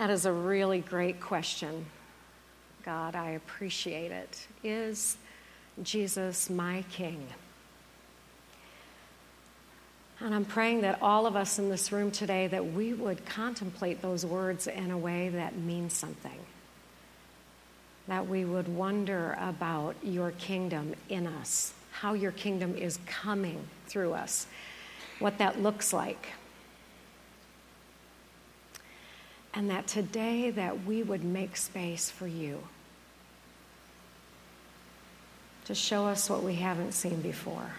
That is a really great question. God, I appreciate it. Is Jesus my King? And I'm praying that all of us in this room today that we would contemplate those words in a way that means something. That we would wonder about your kingdom in us, how your kingdom is coming through us, what that looks like. And that today that we would make space for you to show us what we haven't seen before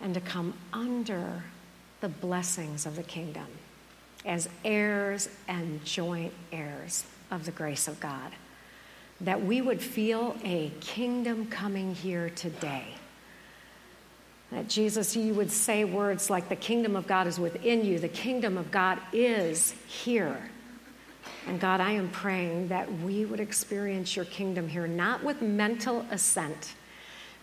and to come under the blessings of the kingdom as heirs and joint heirs of the grace of God that we would feel a kingdom coming here today that Jesus, you would say words like, The kingdom of God is within you, the kingdom of God is here. And God, I am praying that we would experience your kingdom here, not with mental assent,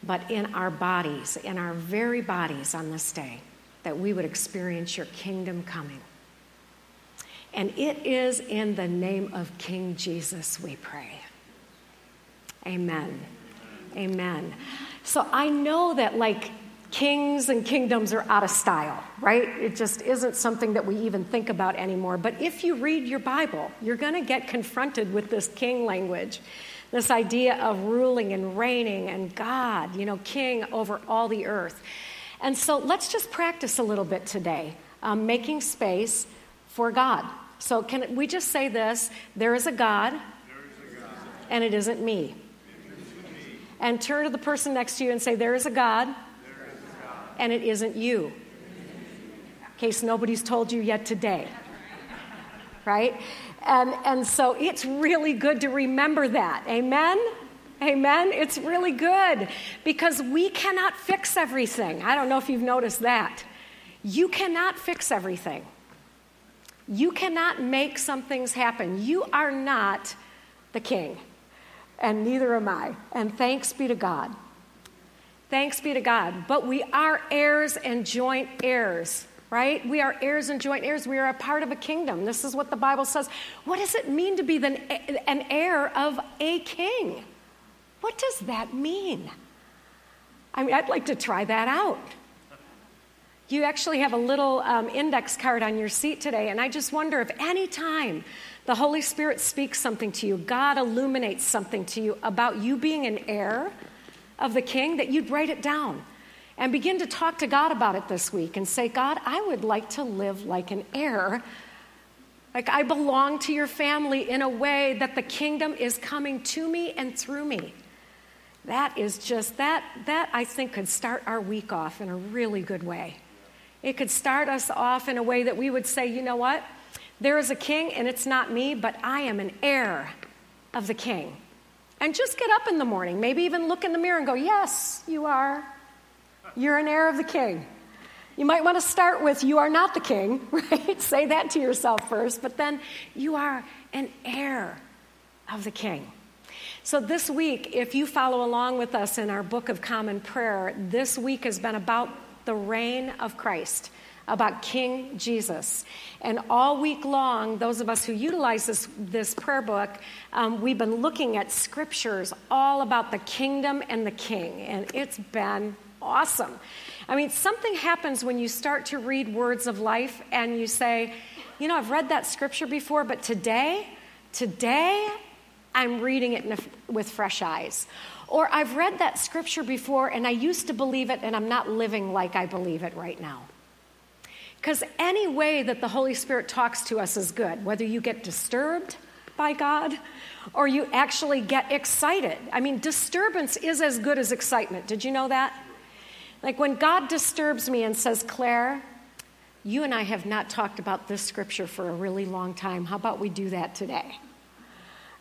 but in our bodies, in our very bodies on this day, that we would experience your kingdom coming. And it is in the name of King Jesus we pray. Amen. Amen. So I know that, like, kings and kingdoms are out of style, right? It just isn't something that we even think about anymore. But if you read your Bible, you're going to get confronted with this king language, this idea of ruling and reigning and God, you know, king over all the earth. And so let's just practice a little bit today, um, making space for God. So, can we just say this? There is a God, a God. and it isn't. It isn't me. And turn to the person next to you and say, There is a God, and it isn't you. In case nobody's told you yet today. Right? And, and so it's really good to remember that. Amen? Amen? It's really good because we cannot fix everything. I don't know if you've noticed that. You cannot fix everything. You cannot make some things happen. You are not the king, and neither am I. And thanks be to God. Thanks be to God. But we are heirs and joint heirs, right? We are heirs and joint heirs. We are a part of a kingdom. This is what the Bible says. What does it mean to be an heir of a king? What does that mean? I mean, I'd like to try that out. You actually have a little um, index card on your seat today, and I just wonder if any time the Holy Spirit speaks something to you, God illuminates something to you about you being an heir of the king, that you'd write it down and begin to talk to God about it this week and say, God, I would like to live like an heir. Like I belong to your family in a way that the kingdom is coming to me and through me. That is just, that, that I think could start our week off in a really good way. It could start us off in a way that we would say, you know what? There is a king and it's not me, but I am an heir of the king. And just get up in the morning, maybe even look in the mirror and go, Yes, you are. You're an heir of the king. You might want to start with, You are not the king, right? Say that to yourself first, but then you are an heir of the king. So, this week, if you follow along with us in our book of common prayer, this week has been about the reign of Christ about King Jesus. And all week long, those of us who utilize this, this prayer book, um, we've been looking at scriptures all about the kingdom and the king. And it's been awesome. I mean, something happens when you start to read words of life and you say, you know, I've read that scripture before, but today, today, I'm reading it a, with fresh eyes. Or I've read that scripture before and I used to believe it and I'm not living like I believe it right now. Because any way that the Holy Spirit talks to us is good, whether you get disturbed by God or you actually get excited. I mean, disturbance is as good as excitement. Did you know that? Like when God disturbs me and says, Claire, you and I have not talked about this scripture for a really long time. How about we do that today?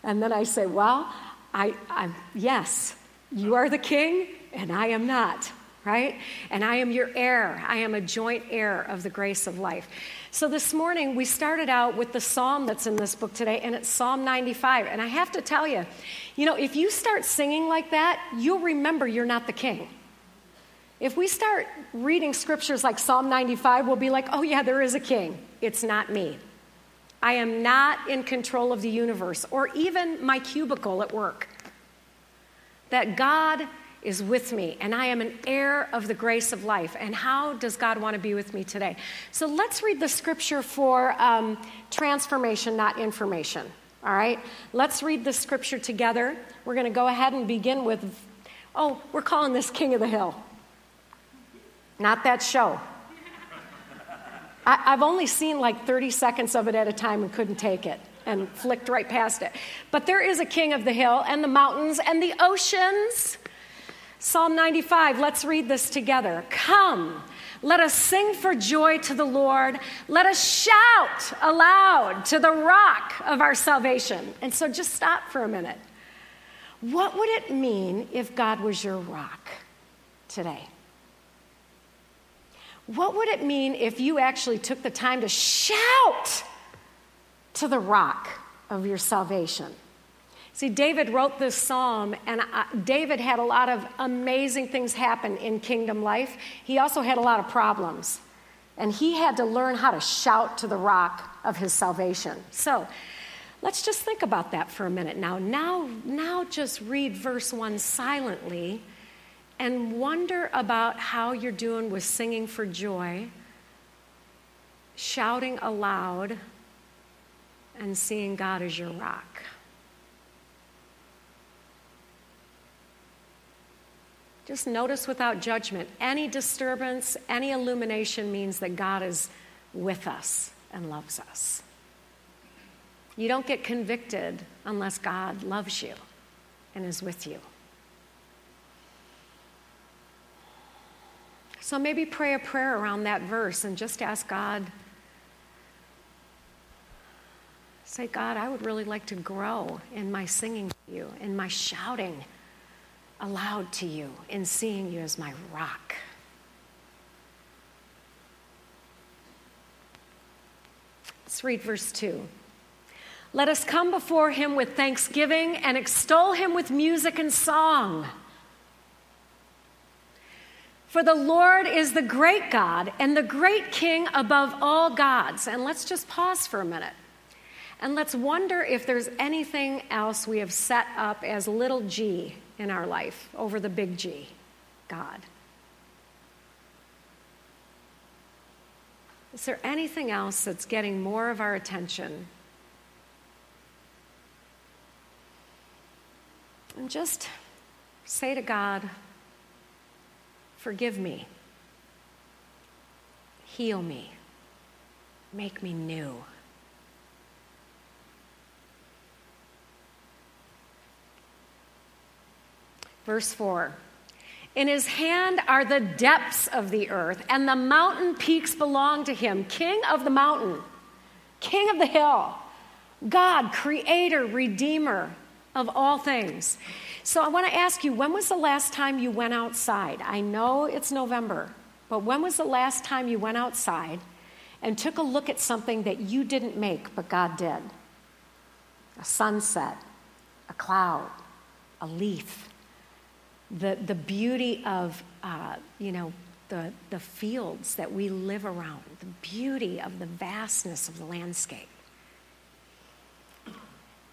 And then I say, Well, I, I'm, yes, you are the king and I am not right? And I am your heir. I am a joint heir of the grace of life. So this morning, we started out with the psalm that's in this book today, and it's Psalm 95. And I have to tell you, you know, if you start singing like that, you'll remember you're not the king. If we start reading scriptures like Psalm 95, we'll be like, oh, yeah, there is a king. it's not me. I am not in control of the universe or even my cubicle at work. That God is with me and I am an heir of the grace of life. And how does God want to be with me today? So let's read the scripture for um, transformation, not information. All right? Let's read the scripture together. We're going to go ahead and begin with, oh, we're calling this King of the Hill. Not that show. I, have only seen like 30 seconds of it at a time and couldn't take it and flicked right past it. But there is a king of the hill and the mountains and the oceans. Psalm 95, let's read this together. Come, let us sing for joy to the Lord. Let us shout aloud to the rock of our salvation. And so just stop for a minute. What would it mean if God was your rock today? What would it mean if you actually took the time to shout to the rock of your salvation? See, David wrote this psalm, and David had a lot of amazing things happen in kingdom life. He also had a lot of problems, and he had to learn how to shout to the rock of his salvation. So, let's just think about that for a minute now. Now, now just read verse 1 silently and wonder about how you're doing with singing for joy, shouting aloud, and seeing God as your rock. Just notice without judgment. Any disturbance, any illumination means that God is with us and loves us. You don't get convicted unless God loves you and is with you. So maybe pray a prayer around that verse and just ask God. Say, God, I would really like to grow in my singing to you, in my shouting aloud to you, in seeing you as my rock. Let's read verse 2. Let us come before him with thanksgiving and extol him with music and song. For the Lord is the great God and the great King above all gods. And let's just pause for a minute. And let's wonder if there's anything else we have set up as little g in our life over the big G, God. Is there anything else that's getting more of our attention? And just say to God, Forgive me. Heal me. Make me new. Verse 4 In his hand are the depths of the earth, and the mountain peaks belong to him, king of the mountain, king of the hill, God, creator, redeemer of all things. So I want to ask you when was the last time you went outside? I know it's November, but when was the last time you went outside and took a look at something that you didn't make, but God did? A sunset, a cloud, a leaf, the, the beauty of, uh, you know, the, the fields that we live around, the beauty of the vastness of the landscape.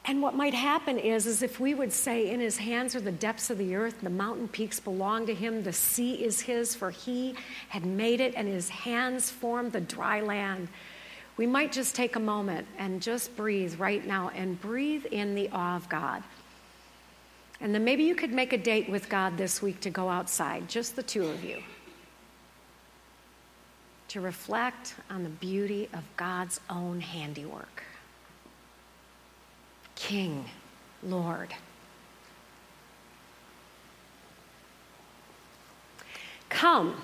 And what might happen is, is if we would say, In his hands are the depths of the earth, the mountain peaks belong to him, the sea is his, for he had made it, and his hands formed the dry land. We might just take a moment and just breathe right now and breathe in the awe of God. And then maybe you could make a date with God this week to go outside, just the two of you, to reflect on the beauty of God's own handiwork. King, Lord. Come,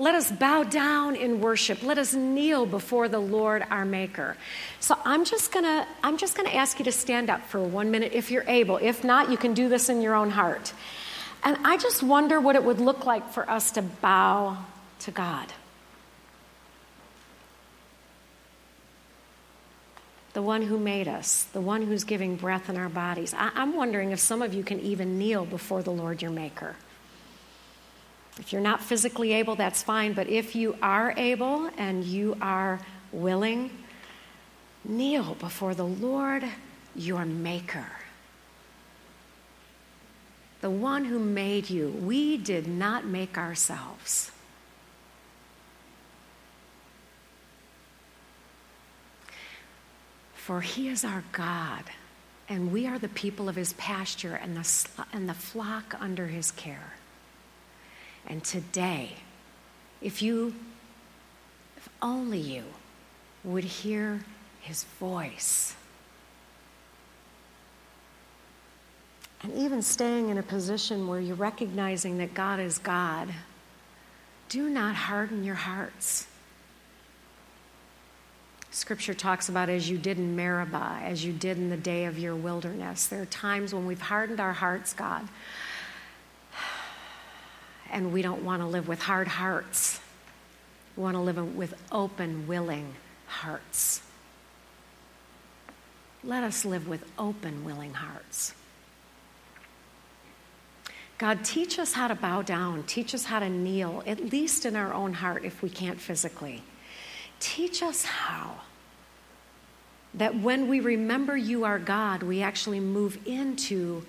let us bow down in worship. Let us kneel before the Lord our Maker. So I'm just gonna I'm just gonna ask you to stand up for one minute if you're able. If not, you can do this in your own heart. And I just wonder what it would look like for us to bow to God. the one who made us, the one who's giving breath in our bodies. I, am wondering if some of you can even kneel before the Lord your Maker. If you're not physically able, that's fine, but if you are able and you are willing, kneel before the Lord your Maker, the one who made you. We did not make ourselves. For he is our God, and we are the people of his pasture and the, and the flock under his care. And today, if you, if only you would hear his voice, and even staying in a position where you're recognizing that God is God, do not harden your hearts. Scripture talks about as you did in Meribah, as you did in the day of your wilderness. There are times when we've hardened our hearts, God, and we don't want to live with hard hearts. We want to live with open, willing hearts. Let us live with open, willing hearts. God, teach us how to bow down, teach us how to kneel, at least in our own heart if we can't physically. Teach us how. That when we remember you are God, we actually move into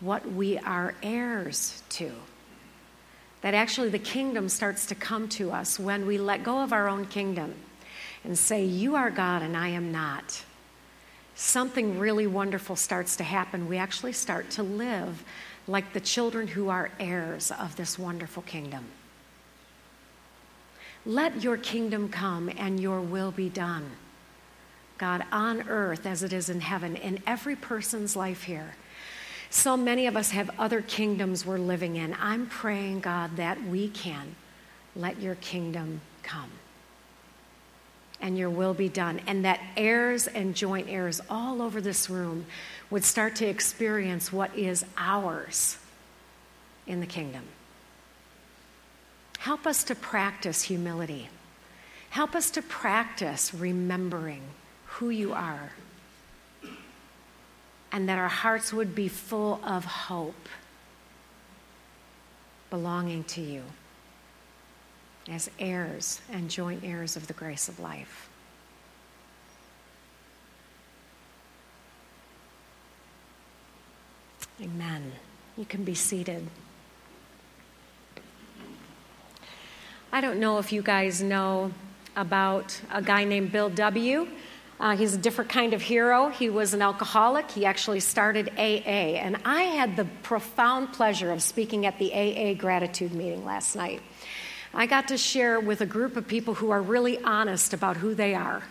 what we are heirs to. That actually the kingdom starts to come to us when we let go of our own kingdom and say, You are God and I am not. Something really wonderful starts to happen. We actually start to live like the children who are heirs of this wonderful kingdom. Let your kingdom come and your will be done, God, on earth as it is in heaven, in every person's life here. So many of us have other kingdoms we're living in. I'm praying, God, that we can let your kingdom come and your will be done, and that heirs and joint heirs all over this room would start to experience what is ours in the kingdom. Help us to practice humility. Help us to practice remembering who you are, and that our hearts would be full of hope belonging to you as heirs and joint heirs of the grace of life. Amen. You can be seated. I don't know if you guys know about a guy named Bill W. Uh, he's a different kind of hero. He was an alcoholic. He actually started AA. And I had the profound pleasure of speaking at the AA gratitude meeting last night. I got to share with a group of people who are really honest about who they are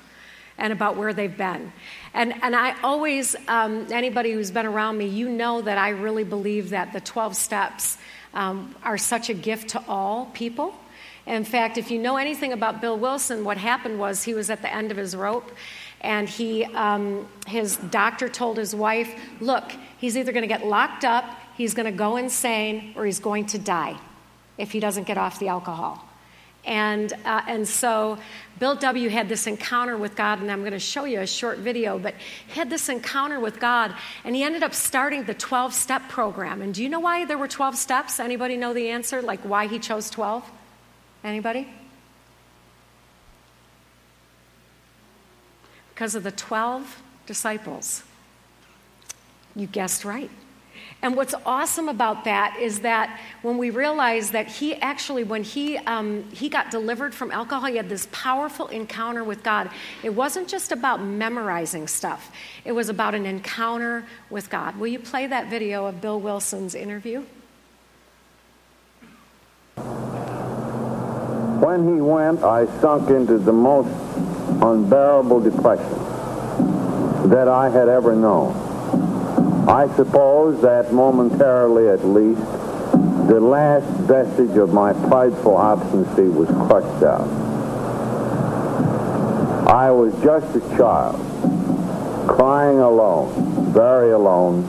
and about where they've been. And, and I always, um, anybody who's been around me, you know that I really believe that the 12 steps um, are such a gift to all people. In fact, if you know anything about Bill Wilson, what happened was he was at the end of his rope and he, um, his doctor told his wife, Look, he's either going to get locked up, he's going to go insane, or he's going to die if he doesn't get off the alcohol. And, uh, and so Bill W. had this encounter with God, and I'm going to show you a short video, but he had this encounter with God, and he ended up starting the 12 step program. And do you know why there were 12 steps? Anybody know the answer? Like why he chose 12? Anybody? Because of the 12 disciples. You guessed right. And what's awesome about that is that when we realize that he actually, when he, um, he got delivered from alcohol, he had this powerful encounter with God. It wasn't just about memorizing stuff, it was about an encounter with God. Will you play that video of Bill Wilson's interview? When he went, I sunk into the most unbearable depression that I had ever known. I suppose that momentarily at least, the last vestige of my prideful obstinacy was crushed out. I was just a child, crying alone, very alone,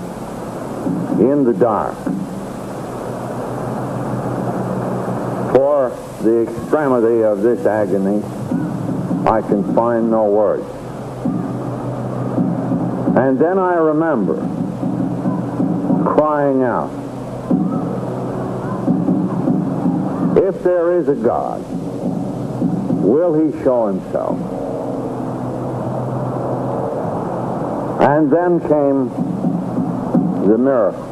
in the dark. For the extremity of this agony, I can find no words. And then I remember crying out, if there is a God, will he show himself? And then came the miracle.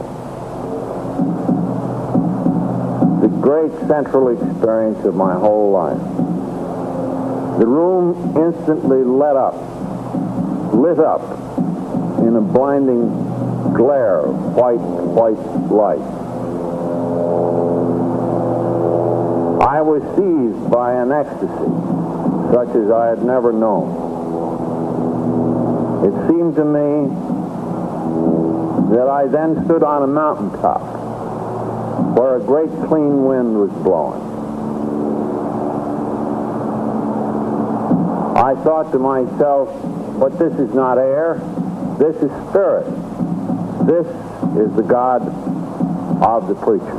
The great central experience of my whole life. The room instantly lit up, lit up in a blinding glare of white, white light. I was seized by an ecstasy such as I had never known. It seemed to me that I then stood on a mountaintop where a great clean wind was blowing. I thought to myself, but this is not air, this is spirit. This is the God of the preacher.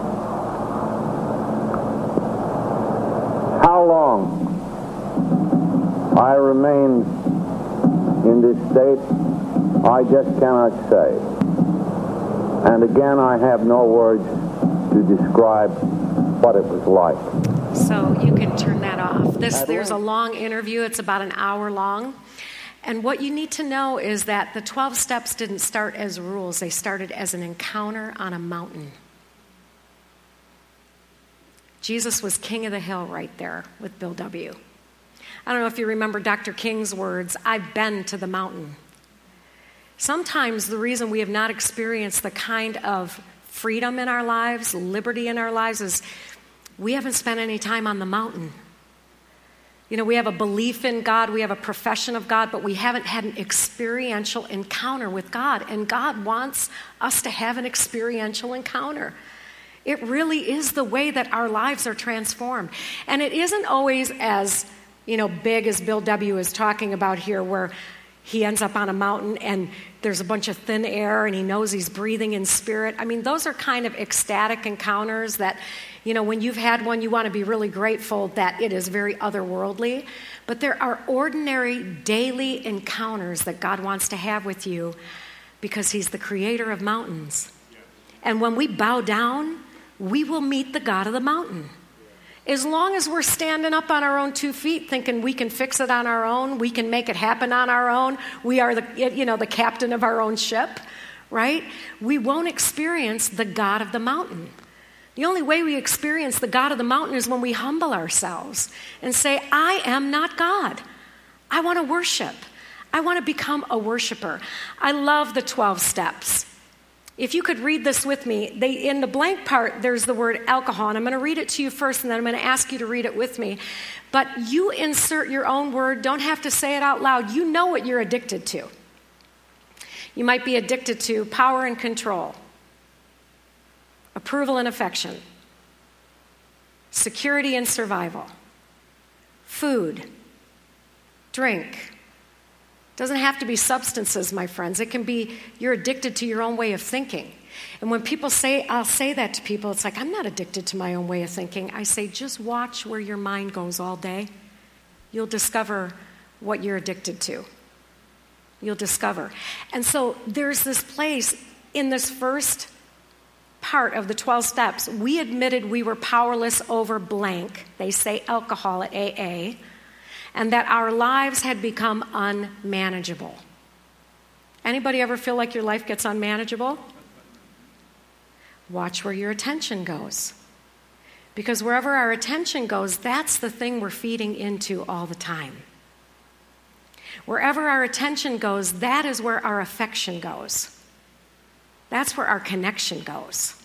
How long I remained in this state, I just cannot say. And again, I have no words to describe what it was like. So you can turn that off. This there's a long interview. It's about an hour long. And what you need to know is that the 12 steps didn't start as rules, they started as an encounter on a mountain. Jesus was king of the hill right there with Bill W. I don't know if you remember Dr. King's words I've been to the mountain. Sometimes the reason we have not experienced the kind of freedom in our lives, liberty in our lives, is we haven't spent any time on the mountain. You know, we have a belief in God, we have a profession of God, but we haven't had an experiential encounter with God. And God wants us to have an experiential encounter. It really is the way that our lives are transformed. And it isn't always as, you know, big as Bill W. is talking about here, where he ends up on a mountain and there's a bunch of thin air and he knows he's breathing in spirit. I mean, those are kind of ecstatic encounters that, you know, when you've had one, you want to be really grateful that it is very otherworldly. But there are ordinary daily encounters that God wants to have with you because he's the creator of mountains. And when we bow down, we will meet the God of the mountain. As long as we're standing up on our own two feet thinking we can fix it on our own, we can make it happen on our own, we are the, you know, the captain of our own ship, right? We won't experience the God of the mountain. The only way we experience the God of the mountain is when we humble ourselves and say, I am not God. I want to worship. I want to become a worshiper. I love the 12 steps. If you could read this with me, they, in the blank part, there's the word alcohol, and I'm going to read it to you first, and then I'm going to ask you to read it with me. But you insert your own word, don't have to say it out loud. You know what you're addicted to. You might be addicted to power and control, approval and affection, security and survival, food, drink, doesn't have to be substances, my friends. It can be you're addicted to your own way of thinking. And when people say, I'll say that to people, it's like, I'm not addicted to my own way of thinking. I say, just watch where your mind goes all day. You'll discover what you're addicted to. You'll discover. And so there's this place in this first part of the 12 steps. We admitted we were powerless over blank. They say alcohol at AA and that our lives had become unmanageable. Anybody ever feel like your life gets unmanageable? Watch where your attention goes. Because wherever our attention goes, that's the thing we're feeding into all the time. Wherever our attention goes, that is where our affection goes. That's where our connection goes.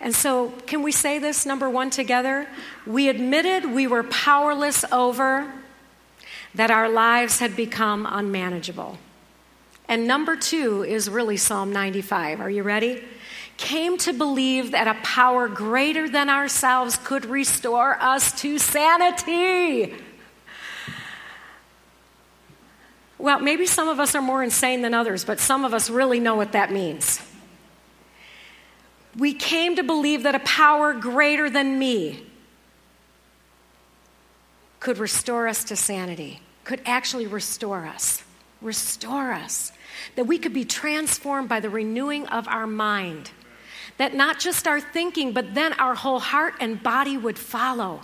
And so, can we say this number one together? We admitted we were powerless over that our lives had become unmanageable. And number two is really Psalm 95. Are you ready? Came to believe that a power greater than ourselves could restore us to sanity. Well, maybe some of us are more insane than others, but some of us really know what that means. We came to believe that a power greater than me could restore us to sanity, could actually restore us. Restore us. That we could be transformed by the renewing of our mind. That not just our thinking, but then our whole heart and body would follow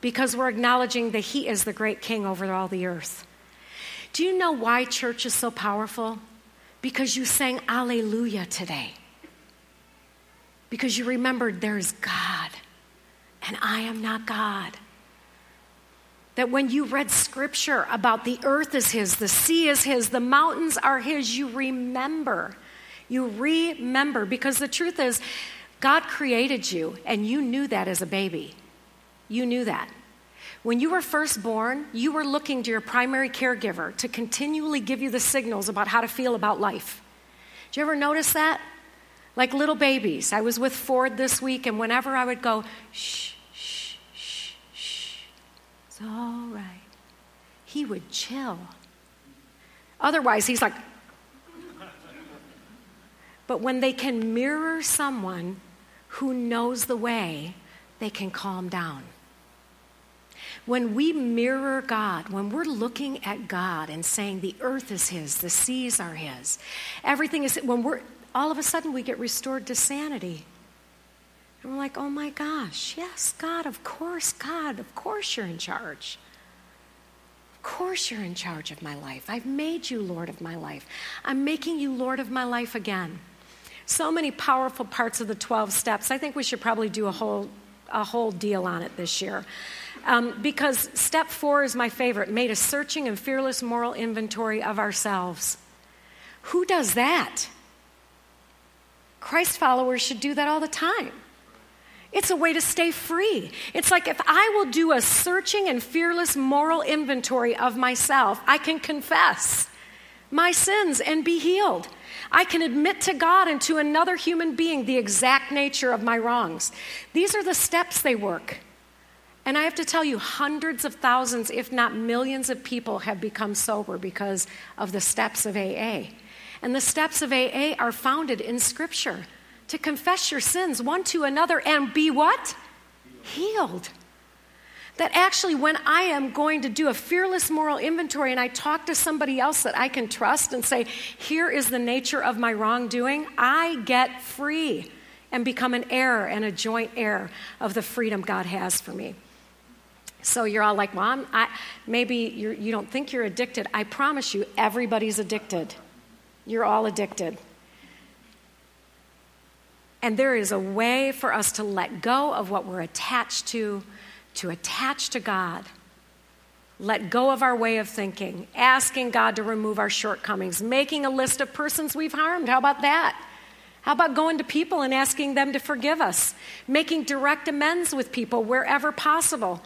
because we're acknowledging that He is the great King over all the earth. Do you know why church is so powerful? because you sang Alleluia today. Because you remembered there's God and I am not God. That when you read scripture about the earth is His, the sea is His, the mountains are His, you remember. You remember. Because the truth is, God created you, and you knew that as a baby. You knew that. When you were first born, you were looking to your primary caregiver to continually give you the signals about how to feel about life. Did you ever notice that? Like little babies. I was with Ford this week, and whenever I would go, shh, all right, he would chill. Otherwise, he's like, but when they can mirror someone who knows the way, they can calm down. When we mirror God, when we're looking at God and saying the earth is His, the seas are His, everything is, when we're, all of a sudden we get restored to sanity. And we're like, oh my gosh, yes, God, of course, God, of course you're in charge. Of course you're in charge of my life. I've made you Lord of my life. I'm making you Lord of my life again. So many powerful parts of the 12 steps. I think we should probably do a whole, a whole deal on it this year. Um, because step four is my favorite made a searching and fearless moral inventory of ourselves. Who does that? Christ followers should do that all the time. It's a way to stay free. It's like if I will do a searching and fearless moral inventory of myself, I can confess my sins and be healed. I can admit to God and to another human being the exact nature of my wrongs. These are the steps they work. And I have to tell you, hundreds of thousands, if not millions, of people have become sober because of the steps of AA. And the steps of AA are founded in Scripture to confess your sins one to another and be what? Healed that actually, when I am going to do a fearless moral inventory and I talk to somebody else that I can trust and say, here is the nature of my wrongdoing, I get free and become an heir and a joint heir of the freedom God has for me. So you're all like, well, I, maybe you're, you do not think you're addicted. I promise you, everybody's addicted. You're all addicted. And there is a way for us to let go of what we're attached to to attach to God, let go of our way of thinking, asking God to remove our shortcomings, making a list of persons we've harmed. How about that? How about going to people and asking them to forgive us? Making direct amends with people wherever possible.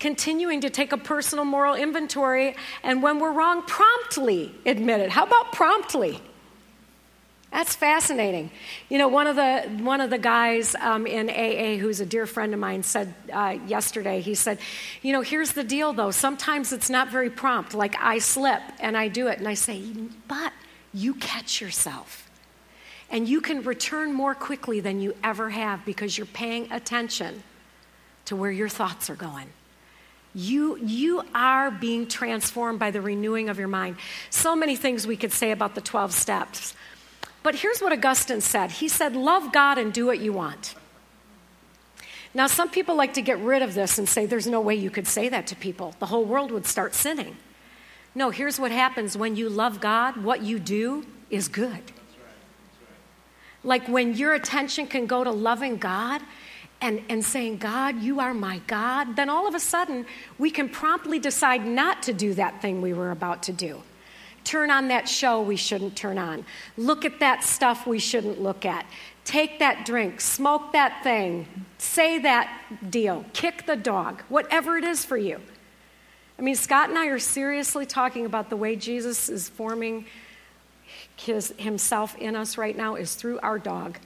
Continuing to take a personal moral inventory, and when we're wrong, promptly admit it. How about promptly? That's fascinating. You know, one of the one of the guys um, in AA, who's a dear friend of mine, said uh, yesterday. He said, "You know, here's the deal, though. Sometimes it's not very prompt. Like I slip and I do it, and I say, but you catch yourself, and you can return more quickly than you ever have because you're paying attention to where your thoughts are going." You, you are being transformed by the renewing of your mind. So many things we could say about the 12 steps. But here's what Augustine said He said, Love God and do what you want. Now, some people like to get rid of this and say there's no way you could say that to people. The whole world would start sinning. No, here's what happens when you love God, what you do is good. Like when your attention can go to loving God and, and saying, God, you are my God, then all of a sudden we can promptly decide not to do that thing we were about to do turn on that show we shouldn't turn on, look at that stuff we shouldn't look at, take that drink, smoke that thing, say that deal, kick the dog, whatever it is for you. I mean, Scott and I are seriously talking about the way Jesus is forming his, himself in us right now is through our dog.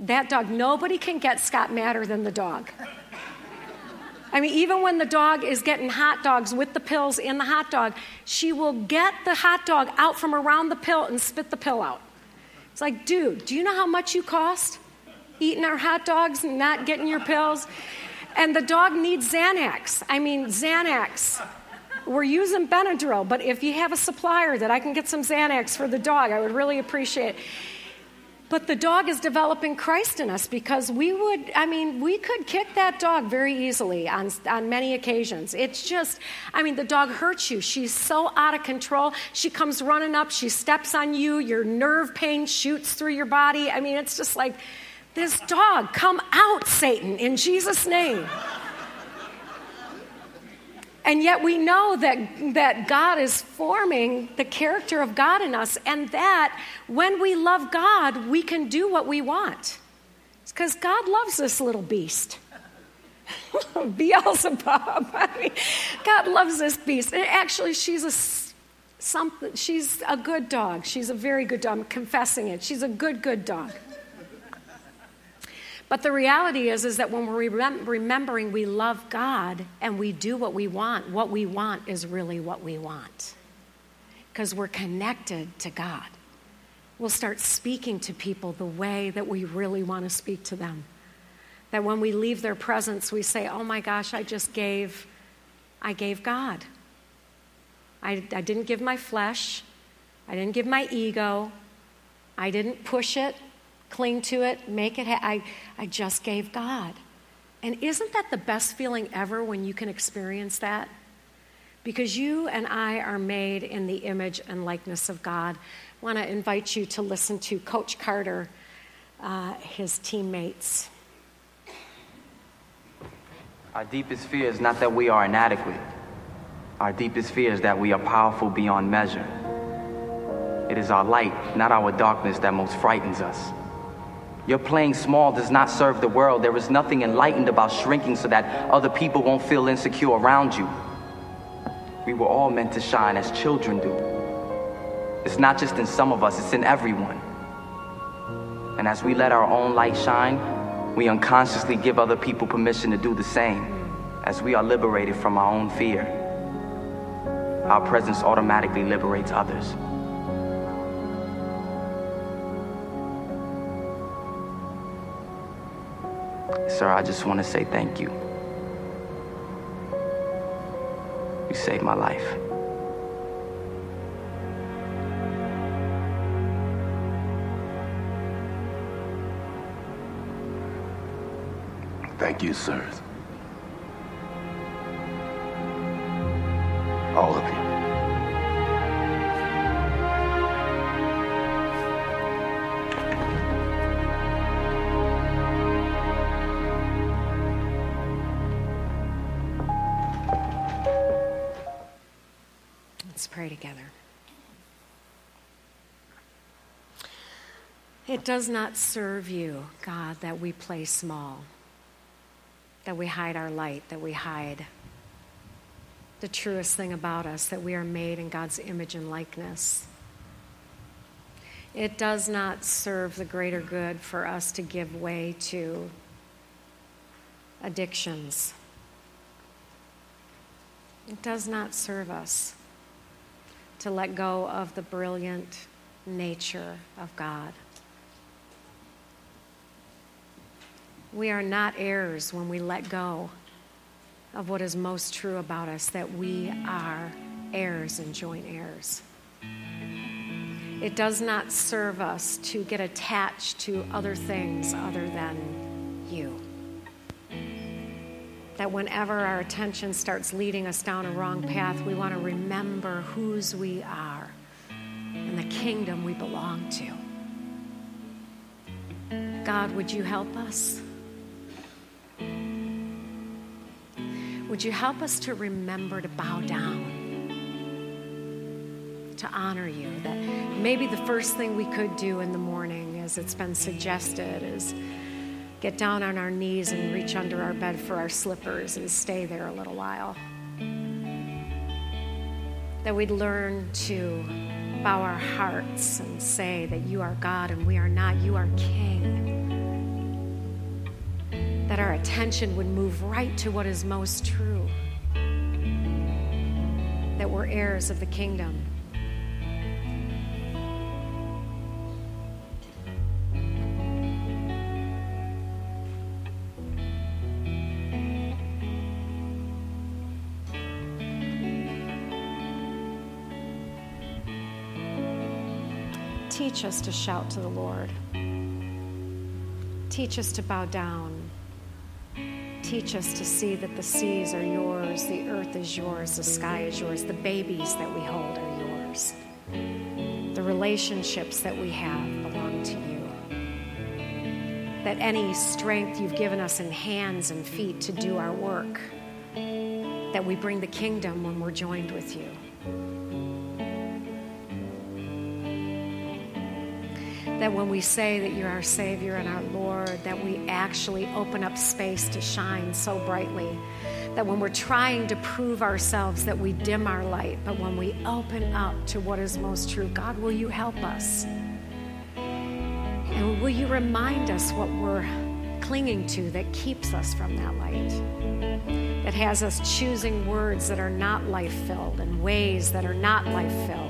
That dog, nobody can get Scott madder than the dog. I mean, even when the dog is getting hot dogs with the pills in the hot dog, she will get the hot dog out from around the pill and spit the pill out. It's like, dude, do you know how much you cost eating our hot dogs and not getting your pills? And the dog needs Xanax. I mean, Xanax. We're using Benadryl, but if you have a supplier that I can get some Xanax for the dog, I would really appreciate it. But the dog is developing Christ in us because we would, I mean, we could kick that dog very easily on, on many occasions. It's just, I mean, the dog hurts you. She's so out of control. She comes running up, she steps on you, your nerve pain shoots through your body. I mean, it's just like, this dog, come out, Satan, in Jesus' name. And yet we know that, that God is forming the character of God in us, and that when we love God, we can do what we want. It's because God loves this little beast. Beelzebub. I mean, God loves this beast. And actually, she's a something. She's a good dog. She's a very good dog. I'm confessing it. She's a good, good dog. But the reality is, is that when we're remembering we love God and we do what we want, what we want is really what we want. Because we're connected to God. We'll start speaking to people the way that we really want to speak to them. That when we leave their presence, we say, Oh my gosh, I just gave, I gave God. I, I didn't give my flesh. I didn't give my ego. I didn't push it cling to it, make it. Ha- I, I just gave God. And isn't that the best feeling ever when you can experience that? Because you and I are made in the image and likeness of God. I want to invite you to listen to Coach Carter, uh, his teammates. Our deepest fear is not that we are inadequate. Our deepest fear is that we are powerful beyond measure. It is our light, not our darkness, that most frightens us. Your playing small does not serve the world. There is nothing enlightened about shrinking so that other people won't feel insecure around you. We were all meant to shine as children do. It's not just in some of us, it's in everyone. And as we let our own light shine, we unconsciously give other people permission to do the same. As we are liberated from our own fear, our presence automatically liberates others. Sir, I just want to say thank you. You saved my life. Thank you, sir. All of you. Pray together. It does not serve you, God, that we play small, that we hide our light, that we hide the truest thing about us, that we are made in God's image and likeness. It does not serve the greater good for us to give way to addictions. It does not serve us to let go of the brilliant nature of God. We are not heirs when we let go of what is most true about us, that we are heirs and joint heirs. It does not serve us to get attached to other things other than you that whenever our attention starts leading us down a wrong path, we want to remember whose we are and the kingdom we belong to. God, would you help us? Would you help us to remember to bow down, to honor you? That maybe the first thing we could do in the morning, as it's been suggested, is get down on our knees and reach under our bed for our slippers and stay there a little while. That we'd learn to bow our hearts and say that you are God and we are not, you are King. That our attention would move right to what is most true. That we're heirs of the kingdom teach us to shout to the Lord. Teach us to bow down. Teach us to see that the seas are yours, the earth is yours, the sky is yours, the babies that we hold are yours. The relationships that we have belong to you. That any strength you've given us in hands and feet to do our work, that we bring the kingdom when we're joined with you. That when we say that you're our Savior and our Lord, that we actually open up space to shine so brightly. That when we're trying to prove ourselves, that we dim our light. But when we open up to what is most true, God, will you help us? And will you remind us what we're clinging to that keeps us from that light? That has us choosing words that are not life filled and ways that are not life filled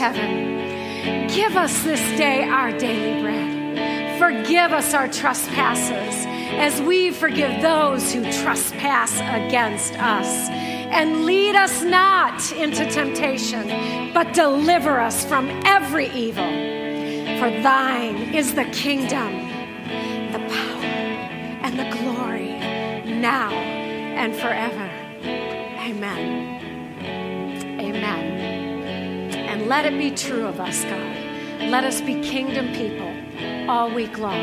heaven. Give us this day our daily bread. Forgive us our trespasses as we forgive those who trespass against us. And lead us not into temptation, but deliver us from every evil. For thine is the kingdom, the power, and the glory, now and forever. Amen. Let it be true of us, God. Let us be kingdom people all week long.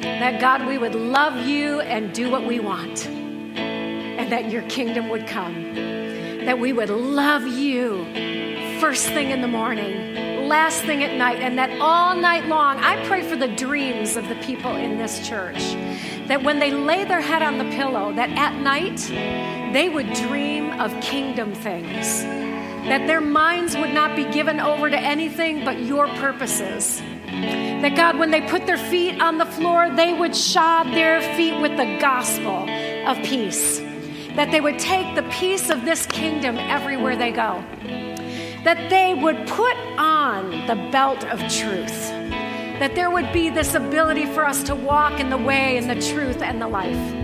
That God, we would love you and do what we want, and that your kingdom would come. That we would love you first thing in the morning, last thing at night, and that all night long, I pray for the dreams of the people in this church. That when they lay their head on the pillow, that at night they would dream of kingdom things. That their minds would not be given over to anything but your purposes that God, when they put their feet on the floor, they would shod their feet with the gospel of peace. That they would take the peace of this kingdom everywhere they go. That they would put on the belt of truth. That there would be this ability for us to walk in the way and the truth and the life.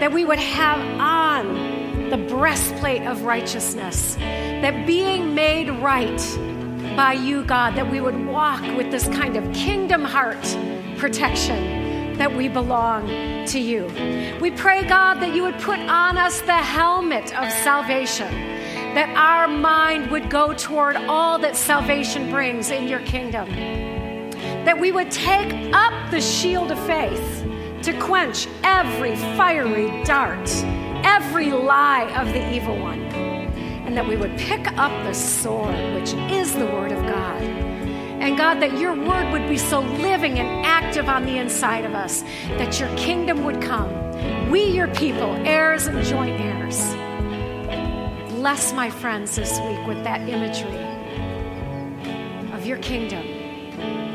That we would have on the breastplate of righteousness. That being made right by you, God, that we would walk with this kind of kingdom heart protection that we belong to you. We pray, God, that you would put on us the helmet of salvation, that our mind would go toward all that salvation brings in your kingdom, that we would take up the shield of faith to quench every fiery dart, every lie of the evil one and that we would pick up the sword, which is the Word of God. And God, that your Word would be so living and active on the inside of us, that your kingdom would come. We, your people, heirs and joint heirs. Bless my friends this week with that imagery of your kingdom.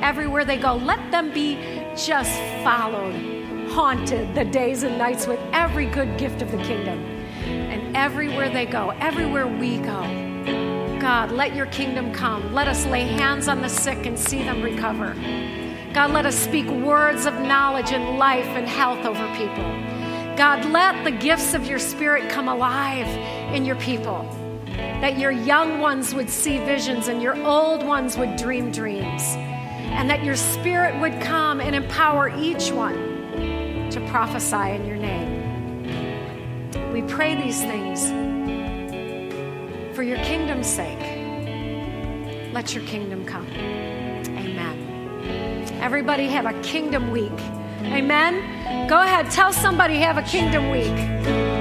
Everywhere they go, let them be just followed, haunted the days and nights with every good gift of the kingdom And everywhere they go, everywhere we go. God, let your kingdom come. Let us lay hands on the sick and see them recover. God, let us speak words of knowledge and life and health over people. God, let the gifts of your spirit come alive in your people. That your young ones would see visions and your old ones would dream dreams. And that your spirit would come and empower each one to prophesy in your name. We pray these things for your kingdom's sake. Let your kingdom come. Amen. Everybody have a kingdom week. Amen. Go ahead, tell somebody have a kingdom week.